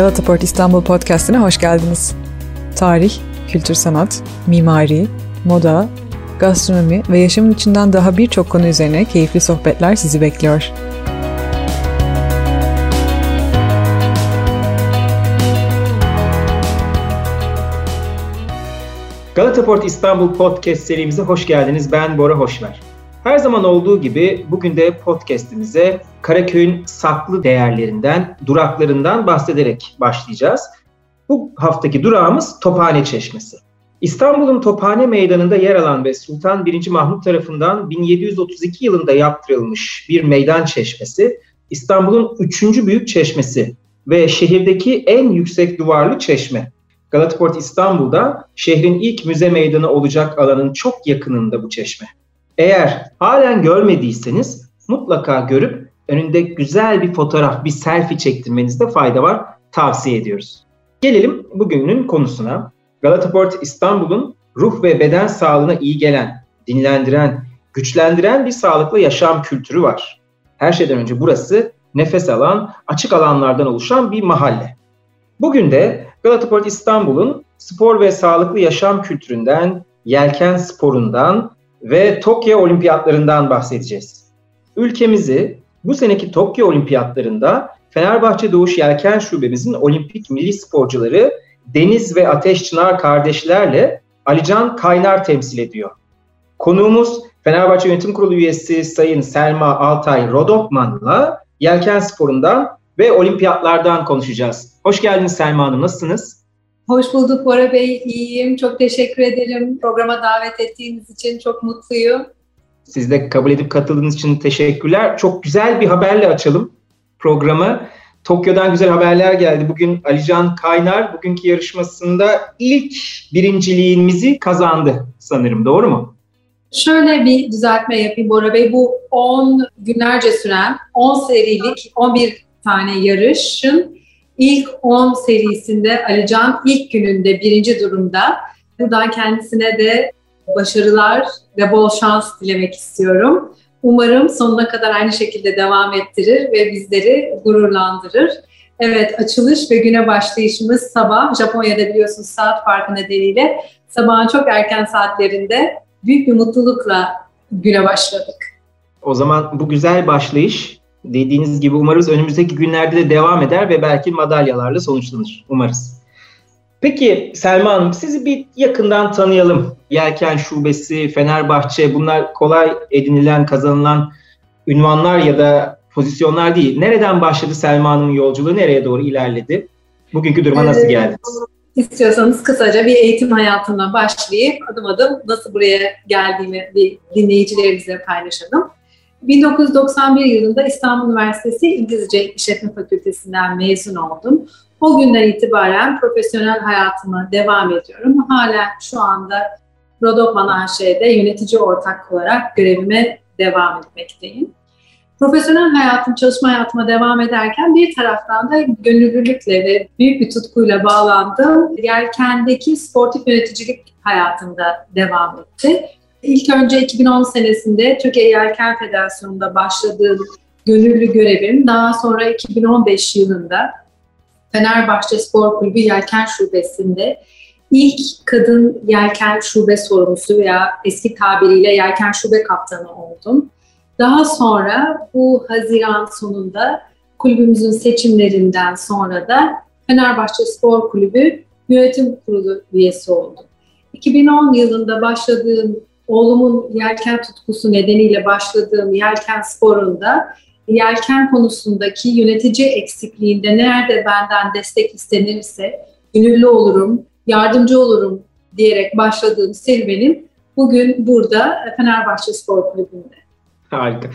Galata Port İstanbul Podcast'ine hoş geldiniz. Tarih, kültür sanat, mimari, moda, gastronomi ve yaşamın içinden daha birçok konu üzerine keyifli sohbetler sizi bekliyor. Galata Port İstanbul Podcast serimize hoş geldiniz. Ben Bora Hoşver. Her zaman olduğu gibi bugün de podcast'imize Karaköy'ün saklı değerlerinden, duraklarından bahsederek başlayacağız. Bu haftaki durağımız Tophane Çeşmesi. İstanbul'un Tophane Meydanı'nda yer alan ve Sultan 1. Mahmut tarafından 1732 yılında yaptırılmış bir meydan çeşmesi, İstanbul'un üçüncü büyük çeşmesi ve şehirdeki en yüksek duvarlı çeşme. Galataport İstanbul'da şehrin ilk müze meydanı olacak alanın çok yakınında bu çeşme. Eğer halen görmediyseniz mutlaka görüp önünde güzel bir fotoğraf, bir selfie çektirmenizde fayda var. Tavsiye ediyoruz. Gelelim bugünün konusuna. Galata Port İstanbul'un ruh ve beden sağlığına iyi gelen, dinlendiren, güçlendiren bir sağlıklı yaşam kültürü var. Her şeyden önce burası nefes alan, açık alanlardan oluşan bir mahalle. Bugün de Galata Port İstanbul'un spor ve sağlıklı yaşam kültüründen, yelken sporundan ve Tokyo Olimpiyatlarından bahsedeceğiz. Ülkemizi bu seneki Tokyo Olimpiyatlarında Fenerbahçe Doğuş Yelken Şubemizin olimpik milli sporcuları Deniz ve Ateş Çınar kardeşlerle Alican Kaynar temsil ediyor. Konuğumuz Fenerbahçe Yönetim Kurulu üyesi Sayın Selma Altay Rodopman'la yelken sporundan ve olimpiyatlardan konuşacağız. Hoş geldiniz Selma Hanım, nasılsınız? Hoş bulduk Bora Bey, iyiyim. Çok teşekkür ederim. Programa davet ettiğiniz için çok mutluyum. Siz de kabul edip katıldığınız için teşekkürler. Çok güzel bir haberle açalım programı. Tokyo'dan güzel haberler geldi. Bugün Alican Kaynar bugünkü yarışmasında ilk birinciliğimizi kazandı sanırım. Doğru mu? Şöyle bir düzeltme yapayım Bora Bey. Bu 10 günlerce süren 10 serilik 11 tane yarışın İlk 10 serisinde Alican ilk gününde birinci durumda. Buradan kendisine de başarılar ve bol şans dilemek istiyorum. Umarım sonuna kadar aynı şekilde devam ettirir ve bizleri gururlandırır. Evet, açılış ve güne başlayışımız sabah. Japonya'da biliyorsunuz saat farkı nedeniyle sabahın çok erken saatlerinde büyük bir mutlulukla güne başladık. O zaman bu güzel başlayış dediğiniz gibi umarız önümüzdeki günlerde de devam eder ve belki madalyalarla sonuçlanır. Umarız. Peki Selma Hanım sizi bir yakından tanıyalım. Yelken Şubesi, Fenerbahçe bunlar kolay edinilen, kazanılan ünvanlar ya da pozisyonlar değil. Nereden başladı Selma Hanım'ın yolculuğu, nereye doğru ilerledi? Bugünkü duruma nasıl geldiniz? İstiyorsanız kısaca bir eğitim hayatına başlayıp adım adım nasıl buraya geldiğimi bir dinleyicilerimize paylaşalım. 1991 yılında İstanbul Üniversitesi İngilizce İşletme Fakültesinden mezun oldum. O günden itibaren profesyonel hayatıma devam ediyorum. Hala şu anda Rodopman AŞ'de yönetici ortak olarak görevime devam etmekteyim. Profesyonel hayatım, çalışma hayatıma devam ederken bir taraftan da gönüllülükle ve büyük bir tutkuyla bağlandığım yelkendeki sportif yöneticilik hayatımda devam etti. İlk önce 2010 senesinde Türkiye Yelken Federasyonu'nda başladığım gönüllü görevim, daha sonra 2015 yılında Fenerbahçe Spor Kulübü Yelken Şubesi'nde ilk kadın yelken şube sorumlusu veya eski tabiriyle yelken şube kaptanı oldum. Daha sonra bu Haziran sonunda kulübümüzün seçimlerinden sonra da Fenerbahçe Spor Kulübü yönetim kurulu üyesi oldum. 2010 yılında başladığım oğlumun yelken tutkusu nedeniyle başladığım yelken sporunda yelken konusundaki yönetici eksikliğinde nerede benden destek istenirse gönüllü olurum, yardımcı olurum diyerek başladığım serüvenim bugün burada Fenerbahçe Spor Kulübü'nde. Harika.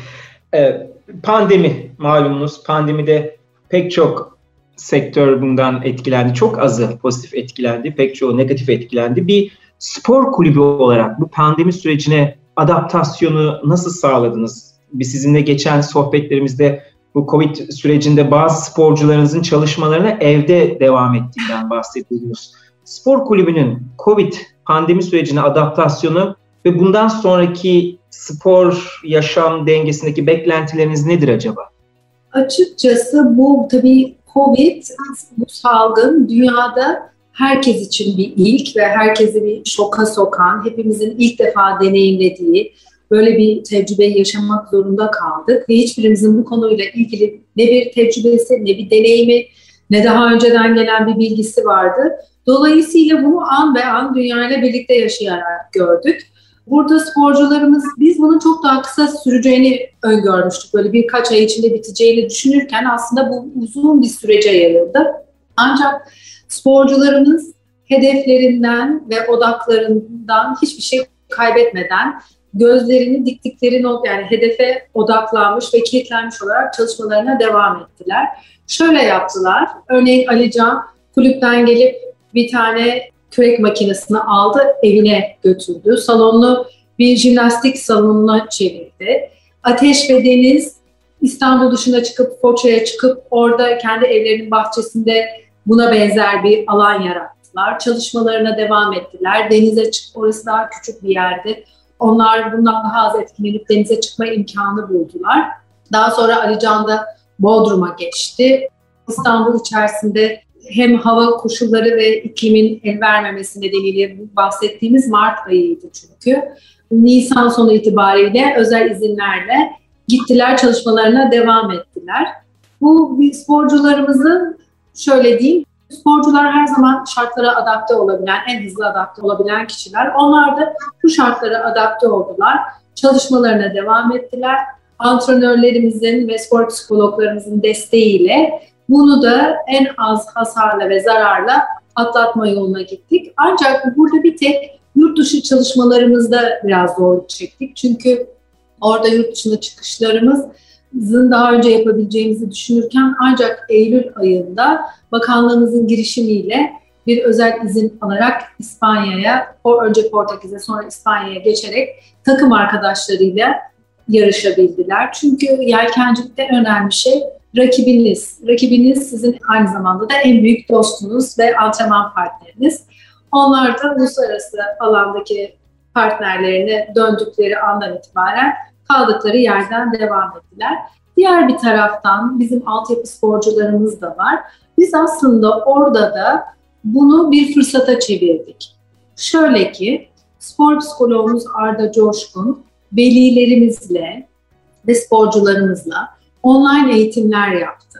Ee, pandemi malumunuz pandemide pek çok sektör bundan etkilendi. Çok azı pozitif etkilendi, pek çoğu negatif etkilendi. Bir spor kulübü olarak bu pandemi sürecine adaptasyonu nasıl sağladınız? Biz sizinle geçen sohbetlerimizde bu Covid sürecinde bazı sporcularınızın çalışmalarına evde devam ettiğinden bahsediyoruz. Spor kulübünün Covid pandemi sürecine adaptasyonu ve bundan sonraki spor yaşam dengesindeki beklentileriniz nedir acaba? Açıkçası bu tabii Covid, bu salgın dünyada herkes için bir ilk ve herkesi bir şoka sokan, hepimizin ilk defa deneyimlediği böyle bir tecrübeyi yaşamak zorunda kaldık ve hiçbirimizin bu konuyla ilgili ne bir tecrübesi, ne bir deneyimi, ne daha önceden gelen bir bilgisi vardı. Dolayısıyla bunu an be an dünyayla birlikte yaşayarak gördük. Burada sporcularımız biz bunun çok daha kısa süreceğini öngörmüştük. Böyle birkaç ay içinde biteceğini düşünürken aslında bu uzun bir sürece yayıldı. Ancak sporcularımız hedeflerinden ve odaklarından hiçbir şey kaybetmeden gözlerini diktikleri not yani hedefe odaklanmış ve kilitlenmiş olarak çalışmalarına devam ettiler. Şöyle yaptılar. Örneğin Alican kulüpten gelip bir tane kürek makinesini aldı, evine götürdü. Salonunu bir jimnastik salonuna çevirdi. Ateş ve Deniz İstanbul dışına çıkıp Foça'ya çıkıp orada kendi evlerinin bahçesinde buna benzer bir alan yarattılar. Çalışmalarına devam ettiler. Denize çık, orası daha küçük bir yerdi. Onlar bundan daha az etkilenip denize çıkma imkanı buldular. Daha sonra Ali Can da Bodrum'a geçti. İstanbul içerisinde hem hava koşulları ve iklimin el vermemesi nedeniyle bahsettiğimiz Mart ayıydı çünkü. Nisan sonu itibariyle özel izinlerle gittiler çalışmalarına devam ettiler. Bu sporcularımızın şöyle diyeyim, sporcular her zaman şartlara adapte olabilen, en hızlı adapte olabilen kişiler. Onlar da bu şartlara adapte oldular. Çalışmalarına devam ettiler. Antrenörlerimizin ve spor psikologlarımızın desteğiyle bunu da en az hasarla ve zararla atlatma yoluna gittik. Ancak burada bir tek yurt dışı çalışmalarımızda biraz zorluk çektik. Çünkü orada yurt dışında çıkışlarımızın daha önce yapabileceğimizi düşünürken ancak Eylül ayında bakanlığımızın girişimiyle bir özel izin alarak İspanya'ya, önce Portekiz'e sonra İspanya'ya geçerek takım arkadaşlarıyla yarışabildiler. Çünkü yelkencilikte en önemli şey rakibiniz. Rakibiniz sizin aynı zamanda da en büyük dostunuz ve antrenman partneriniz. Onlar da uluslararası alandaki partnerlerine döndükleri andan itibaren kaldıkları yerden devam ettiler. Diğer bir taraftan bizim altyapı sporcularımız da var. Biz aslında orada da bunu bir fırsata çevirdik. Şöyle ki spor psikologumuz Arda Coşkun velilerimizle ve sporcularımızla online eğitimler yaptı.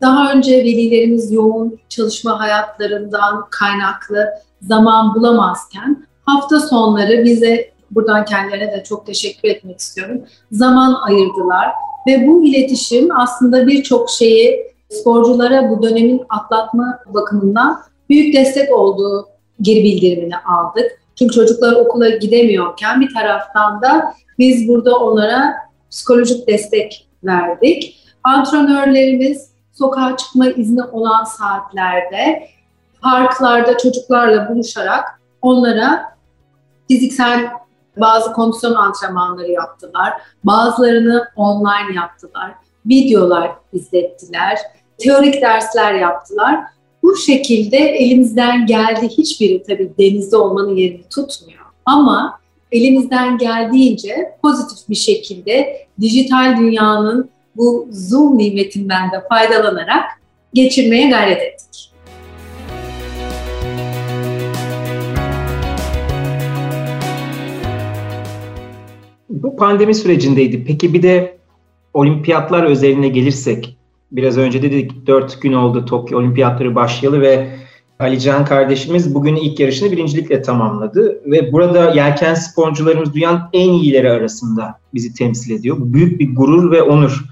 Daha önce velilerimiz yoğun çalışma hayatlarından kaynaklı zaman bulamazken hafta sonları bize buradan kendilerine de çok teşekkür etmek istiyorum. Zaman ayırdılar ve bu iletişim aslında birçok şeyi sporculara bu dönemin atlatma bakımından büyük destek olduğu geri bildirimini aldık. Çünkü çocuklar okula gidemiyorken bir taraftan da biz burada onlara psikolojik destek verdik. Antrenörlerimiz sokağa çıkma izni olan saatlerde parklarda çocuklarla buluşarak onlara fiziksel bazı kondisyon antrenmanları yaptılar. Bazılarını online yaptılar. Videolar izlettiler. Teorik dersler yaptılar. Bu şekilde elimizden geldi hiçbiri tabii denizde olmanın yerini tutmuyor. Ama elimizden geldiğince pozitif bir şekilde dijital dünyanın bu Zoom nimetinden de faydalanarak geçirmeye gayret ettik. Bu pandemi sürecindeydi. Peki bir de olimpiyatlar özeline gelirsek, biraz önce dedik 4 gün oldu Tokyo olimpiyatları başlayalı ve Ali Can kardeşimiz bugün ilk yarışını birincilikle tamamladı ve burada yelken sporcularımız dünyanın en iyileri arasında bizi temsil ediyor. Bu büyük bir gurur ve onur.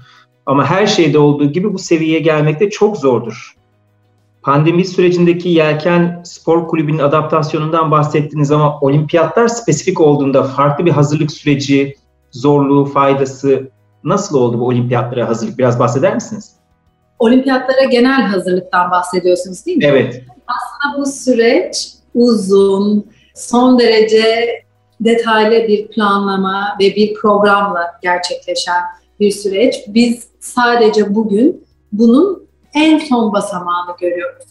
Ama her şeyde olduğu gibi bu seviyeye gelmek de çok zordur. Pandemi sürecindeki Yelken Spor Kulübü'nün adaptasyonundan bahsettiniz ama olimpiyatlar spesifik olduğunda farklı bir hazırlık süreci, zorluğu, faydası nasıl oldu bu olimpiyatlara hazırlık? Biraz bahseder misiniz? Olimpiyatlara genel hazırlıktan bahsediyorsunuz değil mi? Evet. Aslında bu süreç uzun, son derece detaylı bir planlama ve bir programla gerçekleşen bir süreç. Biz sadece bugün bunun en son basamağını görüyoruz.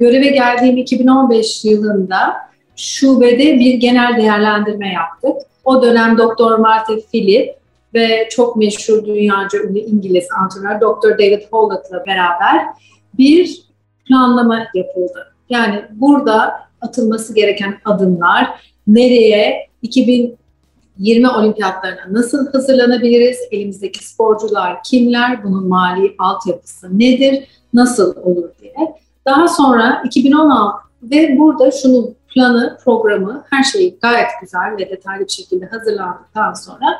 Göreve geldiğim 2015 yılında şubede bir genel değerlendirme yaptık. O dönem Doktor Martin Philip ve çok meşhur dünyaca ünlü İngiliz antrenör Dr. David Howlett'la beraber bir planlama yapıldı. Yani burada atılması gereken adımlar nereye 2020 olimpiyatlarına nasıl hazırlanabiliriz? Elimizdeki sporcular kimler? Bunun mali altyapısı nedir? Nasıl olur diye. Daha sonra 2016 ve burada şunun planı, programı, her şey gayet güzel ve detaylı bir şekilde hazırlandıktan sonra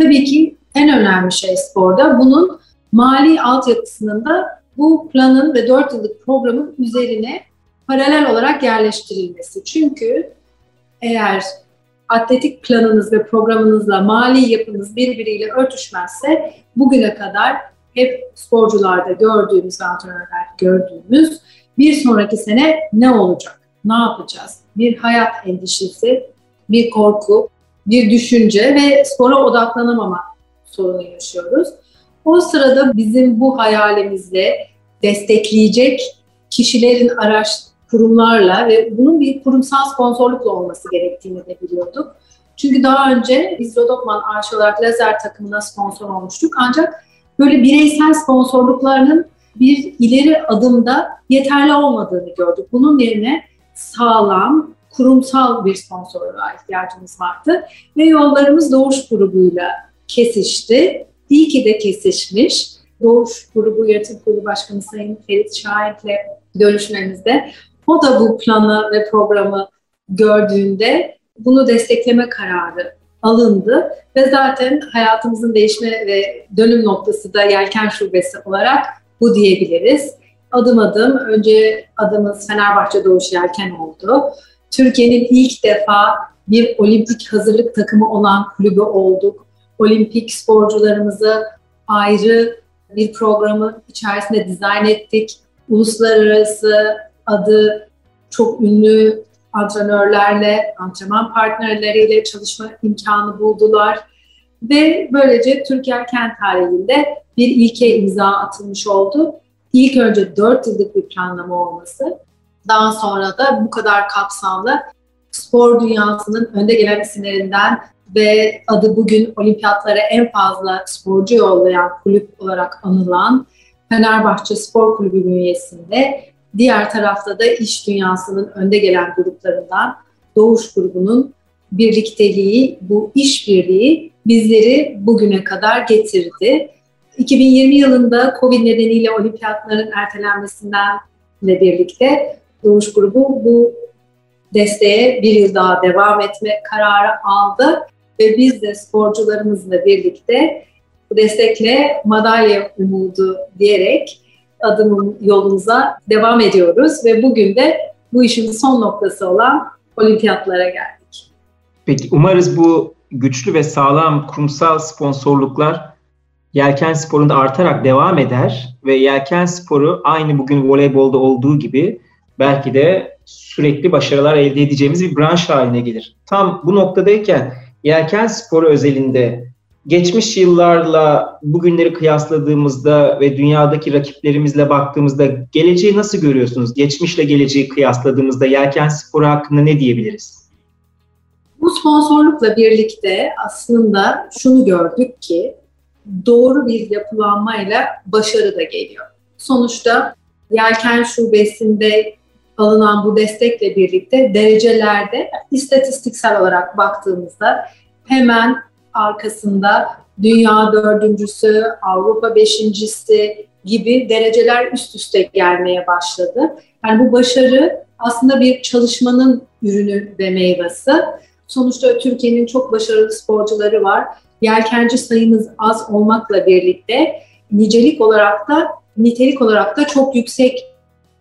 tabii ki en önemli şey sporda bunun mali altyapısının da bu planın ve 4 yıllık programın üzerine paralel olarak yerleştirilmesi. Çünkü eğer atletik planınız ve programınızla mali yapınız birbiriyle örtüşmezse bugüne kadar hep sporcularda gördüğümüz, antrenörler gördüğümüz bir sonraki sene ne olacak? Ne yapacağız? Bir hayat endişesi, bir korku, bir düşünce ve spora odaklanamama sorunu yaşıyoruz. O sırada bizim bu hayalimizle destekleyecek kişilerin araç kurumlarla ve bunun bir kurumsal sponsorlukla olması gerektiğini de biliyorduk. Çünkü daha önce biz Rodopman Arş olarak lazer takımına sponsor olmuştuk. Ancak böyle bireysel sponsorluklarının bir ileri adımda yeterli olmadığını gördük. Bunun yerine sağlam, kurumsal bir sponsorluğa ihtiyacımız vardı. Ve yollarımız Doğuş grubuyla kesişti. İyi ki de kesişmiş. Doğuş grubu yönetim kurulu başkanı Sayın Ferit Şahit'le görüşmemizde o da bu planı ve programı gördüğünde bunu destekleme kararı alındı ve zaten hayatımızın değişme ve dönüm noktası da Yelken Şubesi olarak bu diyebiliriz. Adım adım önce adımız Fenerbahçe Doğuş Yelken oldu. Türkiye'nin ilk defa bir olimpik hazırlık takımı olan kulübü olduk. Olimpik sporcularımızı ayrı bir programı içerisinde dizayn ettik. Uluslararası adı çok ünlü antrenörlerle, antrenman partnerleriyle çalışma imkanı buldular. Ve böylece Türkiye kent tarihinde bir ilke imza atılmış oldu. İlk önce 4 yıllık bir planlama olması, daha sonra da bu kadar kapsamlı spor dünyasının önde gelen isimlerinden ve adı bugün olimpiyatlara en fazla sporcu yollayan kulüp olarak anılan Fenerbahçe Spor Kulübü bünyesinde diğer tarafta da iş dünyasının önde gelen gruplarından Doğuş grubunun birlikteliği, bu işbirliği bizleri bugüne kadar getirdi. 2020 yılında Covid nedeniyle olimpiyatların ertelenmesinden birlikte Doğuş grubu bu desteğe bir yıl daha devam etme kararı aldı ve biz de sporcularımızla birlikte bu destekle madalya umudu diyerek adımın yolumuza devam ediyoruz ve bugün de bu işin son noktası olan olimpiyatlara geldik. Peki umarız bu güçlü ve sağlam kurumsal sponsorluklar yelken sporunda artarak devam eder ve yelken sporu aynı bugün voleybolda olduğu gibi belki de sürekli başarılar elde edeceğimiz bir branş haline gelir. Tam bu noktadayken yelken sporu özelinde geçmiş yıllarla bugünleri kıyasladığımızda ve dünyadaki rakiplerimizle baktığımızda geleceği nasıl görüyorsunuz? Geçmişle geleceği kıyasladığımızda yelken sporu hakkında ne diyebiliriz? Bu sponsorlukla birlikte aslında şunu gördük ki doğru bir yapılanmayla başarı da geliyor. Sonuçta Yelken Şubesi'nde alınan bu destekle birlikte derecelerde istatistiksel olarak baktığımızda hemen arkasında dünya dördüncüsü, Avrupa beşincisi gibi dereceler üst üste gelmeye başladı. Yani bu başarı aslında bir çalışmanın ürünü ve meyvesi. Sonuçta Türkiye'nin çok başarılı sporcuları var. Yelkenci sayımız az olmakla birlikte nicelik olarak da nitelik olarak da çok yüksek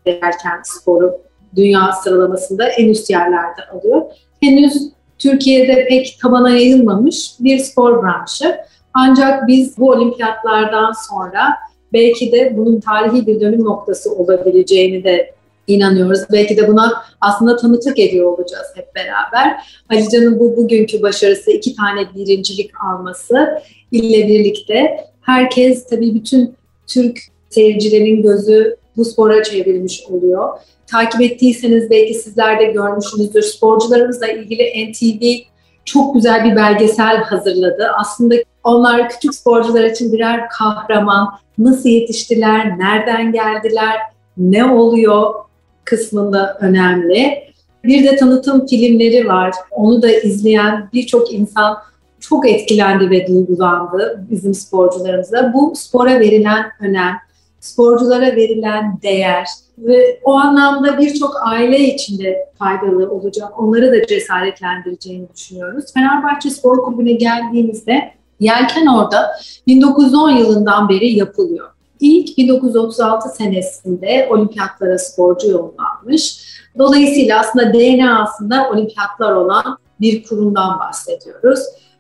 yelken sporu dünya sıralamasında en üst yerlerde alıyor. Henüz Türkiye'de pek tabana yayılmamış bir spor branşı. Ancak biz bu olimpiyatlardan sonra belki de bunun tarihi bir dönüm noktası olabileceğini de inanıyoruz. Belki de buna aslında tanıklık ediyor olacağız hep beraber. Alican'ın bu bugünkü başarısı, iki tane birincilik alması ile birlikte herkes tabii bütün Türk seyircilerin gözü bu spora çevrilmiş oluyor takip ettiyseniz belki sizler de görmüşsünüzdür. Sporcularımızla ilgili NTV çok güzel bir belgesel hazırladı. Aslında onlar küçük sporcular için birer kahraman. Nasıl yetiştiler, nereden geldiler, ne oluyor kısmında önemli. Bir de tanıtım filmleri var. Onu da izleyen birçok insan çok etkilendi ve duygulandı bizim sporcularımıza. Bu spora verilen önem, sporculara verilen değer ve o anlamda birçok aile içinde faydalı olacak. Onları da cesaretlendireceğini düşünüyoruz. Fenerbahçe Spor Kulübü'ne geldiğimizde Yelken orada 1910 yılından beri yapılıyor. İlk 1936 senesinde olimpiyatlara sporcu yollanmış. Dolayısıyla aslında DNA'sında olimpiyatlar olan bir kurumdan bahsediyoruz.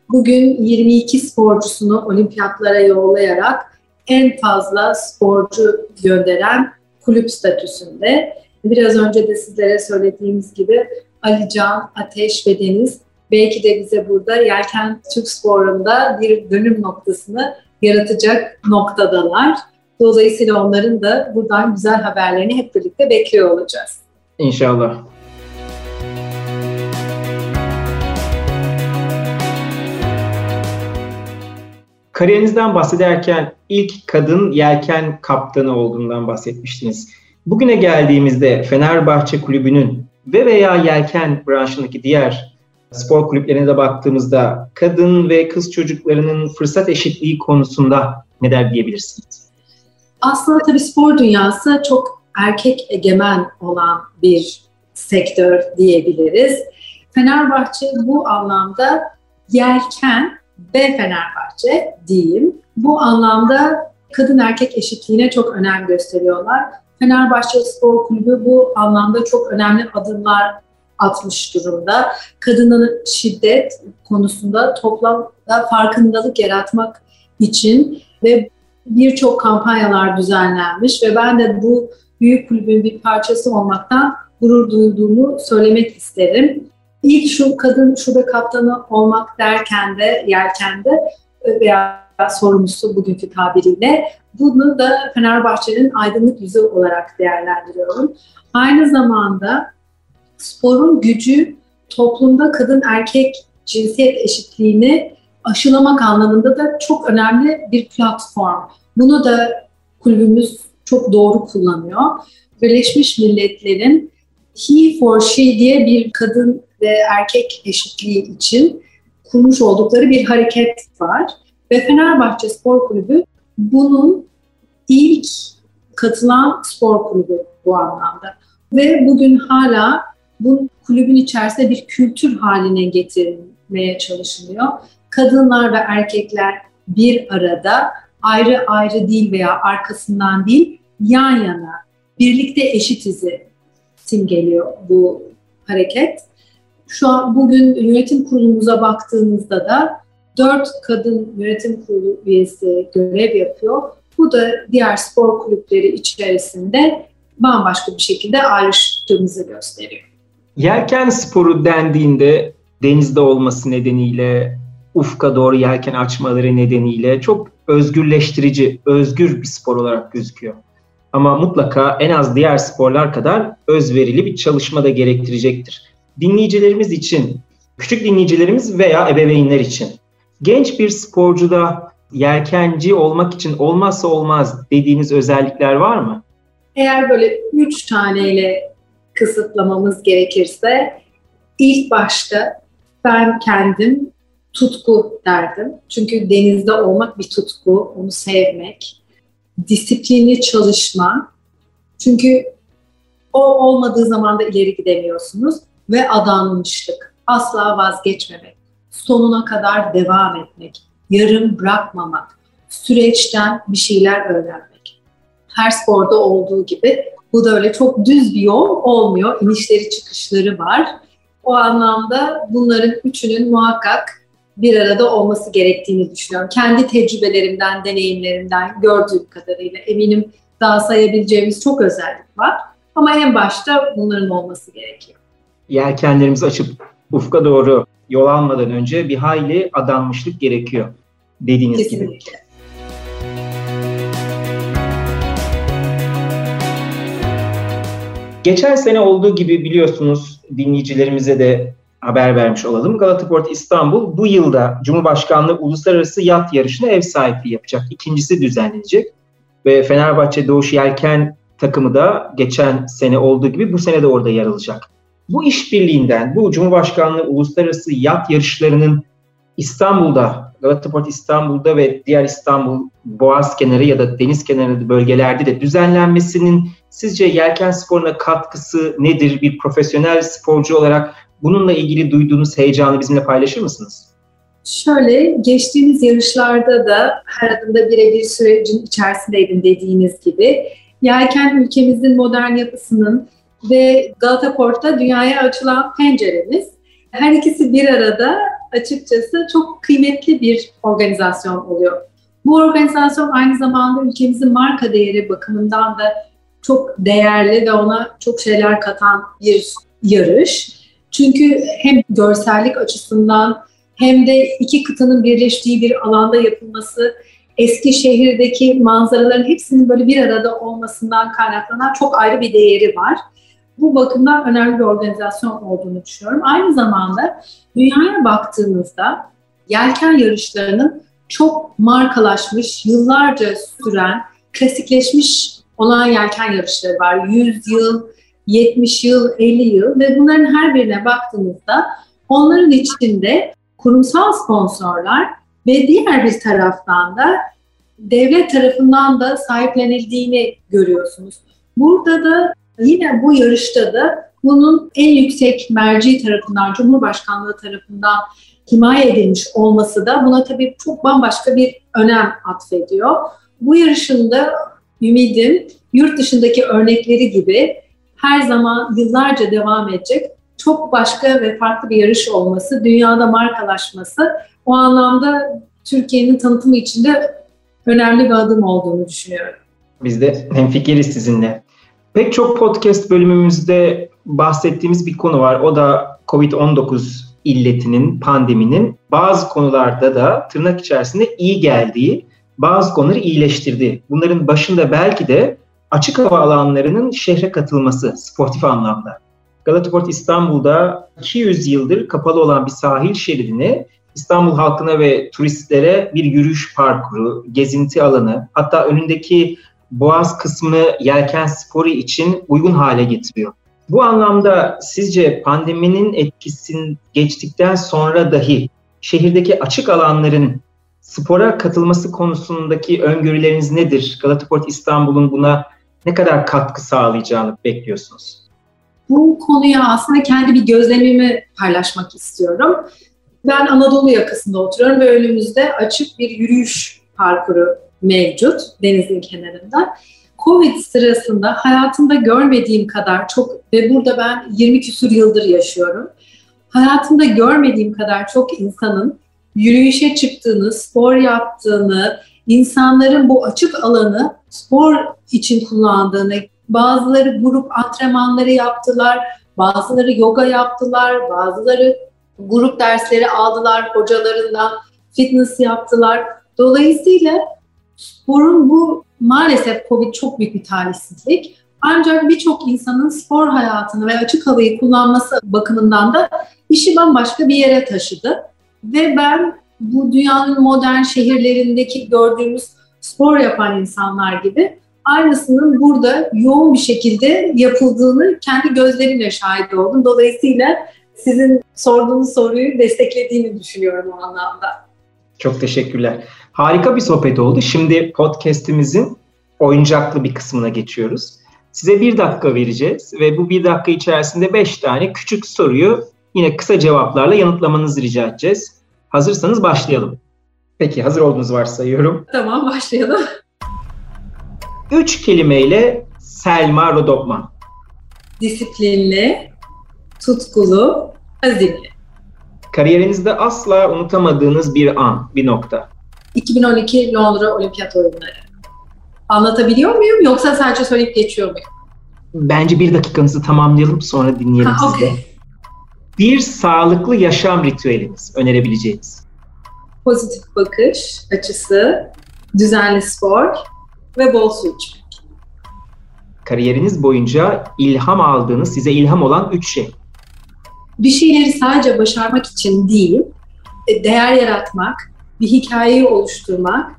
Bugün 22 sporcusunu olimpiyatlara yollayarak en fazla sporcu gönderen kulüp statüsünde. Biraz önce de sizlere söylediğimiz gibi Alican, Ateş ve Deniz belki de bize burada Yelken Türk sporunda bir dönüm noktasını yaratacak noktadalar. Dolayısıyla onların da buradan güzel haberlerini hep birlikte bekliyor olacağız. İnşallah. Kariyerinizden bahsederken ilk kadın yelken kaptanı olduğundan bahsetmiştiniz. Bugüne geldiğimizde Fenerbahçe Kulübü'nün ve veya yelken branşındaki diğer spor kulüplerine de baktığımızda kadın ve kız çocuklarının fırsat eşitliği konusunda neler diyebilirsiniz? Aslında tabii spor dünyası çok erkek egemen olan bir sektör diyebiliriz. Fenerbahçe bu anlamda yelken ve Fenerbahçe diyeyim. Bu anlamda kadın erkek eşitliğine çok önem gösteriyorlar. Fenerbahçe Spor Kulübü bu anlamda çok önemli adımlar atmış durumda. Kadının şiddet konusunda toplamda farkındalık yaratmak için ve birçok kampanyalar düzenlenmiş ve ben de bu büyük kulübün bir parçası olmaktan gurur duyduğumu söylemek isterim. İlk şu kadın şube kaptanı olmak derken de yerken de veya sorumlusu bugünkü tabiriyle bunu da Fenerbahçe'nin aydınlık yüzü olarak değerlendiriyorum. Aynı zamanda sporun gücü toplumda kadın erkek cinsiyet eşitliğini aşılamak anlamında da çok önemli bir platform. Bunu da kulübümüz çok doğru kullanıyor. Birleşmiş Milletler'in He for She diye bir kadın ve erkek eşitliği için kurmuş oldukları bir hareket var. Ve Fenerbahçe Spor Kulübü bunun ilk katılan spor kulübü bu anlamda. Ve bugün hala bu kulübün içerisinde bir kültür haline getirilmeye çalışılıyor. Kadınlar ve erkekler bir arada ayrı ayrı değil veya arkasından değil yan yana birlikte eşitizi simgeliyor bu hareket. Şu an bugün yönetim kurulumuza baktığımızda da dört kadın yönetim kurulu üyesi görev yapıyor. Bu da diğer spor kulüpleri içerisinde bambaşka bir şekilde ayrıştığımızı gösteriyor. Yelken sporu dendiğinde denizde olması nedeniyle ufka doğru yelken açmaları nedeniyle çok özgürleştirici, özgür bir spor olarak gözüküyor. Ama mutlaka en az diğer sporlar kadar özverili bir çalışma da gerektirecektir. Dinleyicilerimiz için, küçük dinleyicilerimiz veya ebeveynler için genç bir sporcuda yelkenci olmak için olmazsa olmaz dediğiniz özellikler var mı? Eğer böyle üç taneyle kısıtlamamız gerekirse ilk başta ben kendim tutku derdim. Çünkü denizde olmak bir tutku, onu sevmek, disiplinli çalışma. Çünkü o olmadığı zaman da ileri gidemiyorsunuz ve adanmışlık, asla vazgeçmemek, sonuna kadar devam etmek, yarım bırakmamak, süreçten bir şeyler öğrenmek. Her sporda olduğu gibi bu da öyle çok düz bir yol olmuyor. İnişleri çıkışları var. O anlamda bunların üçünün muhakkak bir arada olması gerektiğini düşünüyorum. Kendi tecrübelerimden, deneyimlerimden gördüğüm kadarıyla eminim daha sayabileceğimiz çok özellik var. Ama en başta bunların olması gerekiyor. Yelkenlerimizi açıp ufka doğru yol almadan önce bir hayli adanmışlık gerekiyor dediğiniz Kesinlikle. gibi. Geçen sene olduğu gibi biliyorsunuz dinleyicilerimize de haber vermiş olalım. Galata Port İstanbul bu yılda Cumhurbaşkanlığı Uluslararası Yat Yarışı'na ev sahipliği yapacak. İkincisi düzenlenecek ve Fenerbahçe Doğuş Yelken takımı da geçen sene olduğu gibi bu sene de orada yer alacak. Bu işbirliğinden, bu Cumhurbaşkanlığı uluslararası yat yarışlarının İstanbul'da, Galata Port İstanbul'da ve diğer İstanbul Boğaz kenarı ya da deniz kenarı bölgelerde de düzenlenmesinin sizce yelken sporuna katkısı nedir? Bir profesyonel sporcu olarak bununla ilgili duyduğunuz heyecanı bizimle paylaşır mısınız? Şöyle, geçtiğimiz yarışlarda da her adımda birebir sürecin içerisindeydim dediğiniz gibi. Yelken ülkemizin modern yapısının ve Galata Port'ta dünyaya açılan penceremiz. Her ikisi bir arada açıkçası çok kıymetli bir organizasyon oluyor. Bu organizasyon aynı zamanda ülkemizin marka değeri bakımından da çok değerli ve ona çok şeyler katan bir yarış. Çünkü hem görsellik açısından hem de iki kıtanın birleştiği bir alanda yapılması, eski şehirdeki manzaraların hepsinin böyle bir arada olmasından kaynaklanan çok ayrı bir değeri var. Bu bakımdan önemli bir organizasyon olduğunu düşünüyorum. Aynı zamanda dünyaya baktığımızda yelken yarışlarının çok markalaşmış, yıllarca süren, klasikleşmiş olan yelken yarışları var. 100 yıl, 70 yıl, 50 yıl ve bunların her birine baktığımızda onların içinde kurumsal sponsorlar ve diğer bir taraftan da devlet tarafından da sahiplenildiğini görüyorsunuz. Burada da yine bu yarışta da bunun en yüksek merci tarafından, Cumhurbaşkanlığı tarafından himaye edilmiş olması da buna tabii çok bambaşka bir önem atfediyor. Bu yarışın da ümidim yurt dışındaki örnekleri gibi her zaman yıllarca devam edecek çok başka ve farklı bir yarış olması, dünyada markalaşması o anlamda Türkiye'nin tanıtımı için de önemli bir adım olduğunu düşünüyorum. Biz de hemfikiriz sizinle. Pek çok podcast bölümümüzde bahsettiğimiz bir konu var. O da COVID-19 illetinin, pandeminin bazı konularda da tırnak içerisinde iyi geldiği, bazı konuları iyileştirdiği. Bunların başında belki de açık hava alanlarının şehre katılması sportif anlamda. Galataport İstanbul'da 200 yıldır kapalı olan bir sahil şeridini İstanbul halkına ve turistlere bir yürüyüş parkuru, gezinti alanı, hatta önündeki boğaz kısmı yelken sporu için uygun hale getiriyor. Bu anlamda sizce pandeminin etkisini geçtikten sonra dahi şehirdeki açık alanların spora katılması konusundaki öngörüleriniz nedir? Galataport İstanbul'un buna ne kadar katkı sağlayacağını bekliyorsunuz? Bu konuya aslında kendi bir gözlemimi paylaşmak istiyorum. Ben Anadolu yakasında oturuyorum ve önümüzde açık bir yürüyüş parkuru mevcut denizin kenarında. Covid sırasında hayatımda görmediğim kadar çok ve burada ben 20 küsur yıldır yaşıyorum. Hayatımda görmediğim kadar çok insanın yürüyüşe çıktığını, spor yaptığını, insanların bu açık alanı spor için kullandığını, bazıları grup antrenmanları yaptılar, bazıları yoga yaptılar, bazıları grup dersleri aldılar hocalarından, fitness yaptılar. Dolayısıyla sporun bu maalesef Covid çok büyük bir talihsizlik. Ancak birçok insanın spor hayatını ve açık havayı kullanması bakımından da işi bambaşka bir yere taşıdı. Ve ben bu dünyanın modern şehirlerindeki gördüğümüz spor yapan insanlar gibi aynısının burada yoğun bir şekilde yapıldığını kendi gözlerimle şahit oldum. Dolayısıyla sizin sorduğunuz soruyu desteklediğini düşünüyorum o anlamda. Çok teşekkürler. Harika bir sohbet oldu. Şimdi podcast'imizin oyuncaklı bir kısmına geçiyoruz. Size bir dakika vereceğiz ve bu bir dakika içerisinde beş tane küçük soruyu yine kısa cevaplarla yanıtlamanızı rica edeceğiz. Hazırsanız başlayalım. Peki hazır olduğunuzu varsayıyorum. Tamam başlayalım. Üç kelimeyle Selma Rodopman. Disiplinli, tutkulu, azimli. Kariyerinizde asla unutamadığınız bir an, bir nokta. 2012 Londra Olimpiyat Oyunları. Anlatabiliyor muyum yoksa sadece söyleyip geçiyor muyum? Bence bir dakikanızı tamamlayalım sonra dinleyelim ha, sizi. Okay. Bir sağlıklı yaşam ritüeliniz önerebileceğiniz. Pozitif bakış açısı, düzenli spor ve bol su içmek. Kariyeriniz boyunca ilham aldığınız, size ilham olan üç şey. Bir şeyleri sadece başarmak için değil, e, değer yaratmak, bir hikayeyi oluşturmak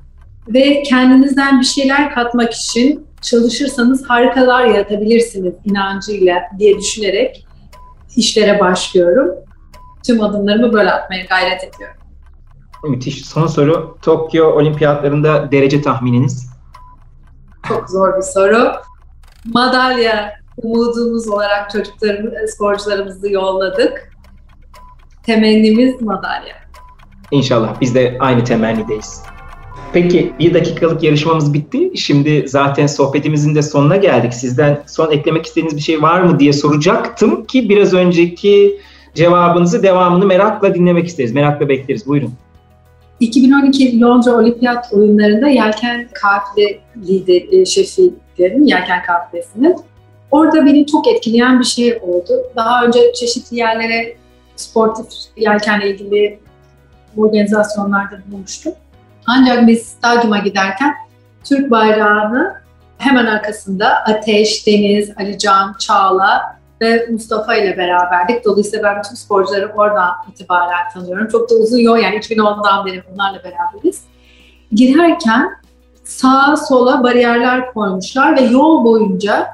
ve kendinizden bir şeyler katmak için çalışırsanız harikalar yaratabilirsiniz inancıyla diye düşünerek işlere başlıyorum. Tüm adımlarımı böyle atmaya gayret ediyorum. Müthiş. Son soru. Tokyo Olimpiyatlarında derece tahmininiz? Çok zor bir soru. Madalya umudumuz olarak çocuklarımız, sporcularımızı yolladık. Temennimiz madalya. İnşallah biz de aynı temennideyiz. Peki bir dakikalık yarışmamız bitti. Şimdi zaten sohbetimizin de sonuna geldik. Sizden son eklemek istediğiniz bir şey var mı diye soracaktım ki biraz önceki cevabınızı devamını merakla dinlemek isteriz. Merakla bekleriz. Buyurun. 2012 Londra Olimpiyat oyunlarında yelken kafile lider, e, şefiydim, yelken kafilesinin. Orada beni çok etkileyen bir şey oldu. Daha önce çeşitli yerlere sportif yelkenle ilgili organizasyonlarda bulmuştum. Ancak biz stadyuma giderken Türk bayrağını hemen arkasında Ateş, Deniz, Alican, Çağla ve Mustafa ile beraberdik. Dolayısıyla ben bütün sporcuları oradan itibaren tanıyorum. Çok da uzun yol yani 2010'dan beri bunlarla beraberiz. Girerken sağa sola bariyerler koymuşlar ve yol boyunca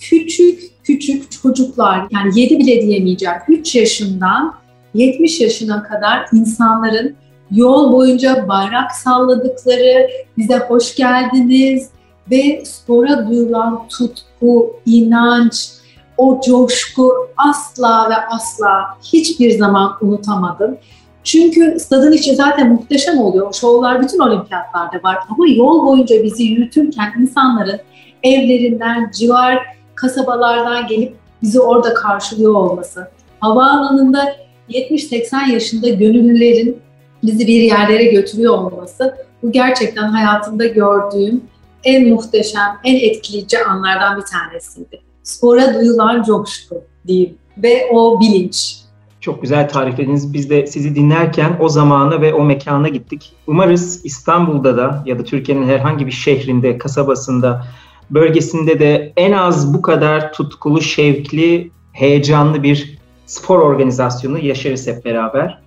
küçük küçük çocuklar yani 7 bile diyemeyeceğim 3 yaşından 70 yaşına kadar insanların yol boyunca bayrak salladıkları, bize hoş geldiniz ve spora duyulan tutku, inanç, o coşku asla ve asla hiçbir zaman unutamadım. Çünkü stadın içi zaten muhteşem oluyor. O şovlar bütün olimpiyatlarda var. Ama yol boyunca bizi yürütürken insanların evlerinden, civar kasabalardan gelip bizi orada karşılıyor olması. Havaalanında 70-80 yaşında gönüllülerin bizi bir yerlere götürüyor olması bu gerçekten hayatımda gördüğüm en muhteşem, en etkileyici anlardan bir tanesiydi. Spora duyulan coşku diyeyim ve o bilinç. Çok güzel tarif ediniz. Biz de sizi dinlerken o zamana ve o mekana gittik. Umarız İstanbul'da da ya da Türkiye'nin herhangi bir şehrinde, kasabasında, bölgesinde de en az bu kadar tutkulu, şevkli, heyecanlı bir spor organizasyonu yaşarız hep beraber.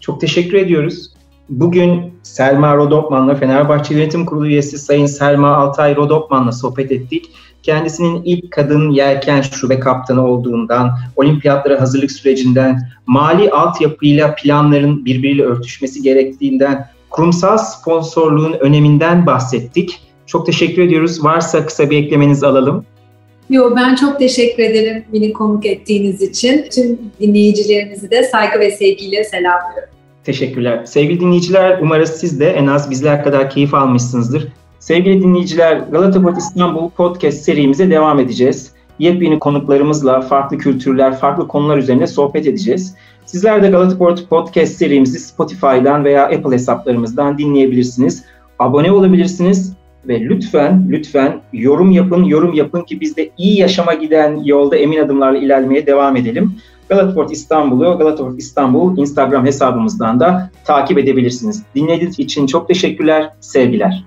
Çok teşekkür ediyoruz. Bugün Selma Rodopman'la Fenerbahçe Yönetim Kurulu üyesi Sayın Selma Altay Rodopman'la sohbet ettik. Kendisinin ilk kadın yelken şube kaptanı olduğundan, olimpiyatlara hazırlık sürecinden, mali altyapıyla planların birbiriyle örtüşmesi gerektiğinden, kurumsal sponsorluğun öneminden bahsettik. Çok teşekkür ediyoruz. Varsa kısa bir eklemenizi alalım. Yo, ben çok teşekkür ederim beni konuk ettiğiniz için. Tüm dinleyicilerimizi de saygı ve sevgiyle selamlıyorum. Teşekkürler. Sevgili dinleyiciler, umarız siz de en az bizler kadar keyif almışsınızdır. Sevgili dinleyiciler, Galata Port İstanbul podcast serimize devam edeceğiz. Yepyeni konuklarımızla farklı kültürler, farklı konular üzerine sohbet edeceğiz. Sizler de Galata Port podcast serimizi Spotify'dan veya Apple hesaplarımızdan dinleyebilirsiniz. Abone olabilirsiniz ve lütfen lütfen yorum yapın, yorum yapın ki biz de iyi yaşama giden yolda emin adımlarla ilerlemeye devam edelim. Galataport İstanbul'u Galataport İstanbul Instagram hesabımızdan da takip edebilirsiniz. Dinlediğiniz için çok teşekkürler, sevgiler.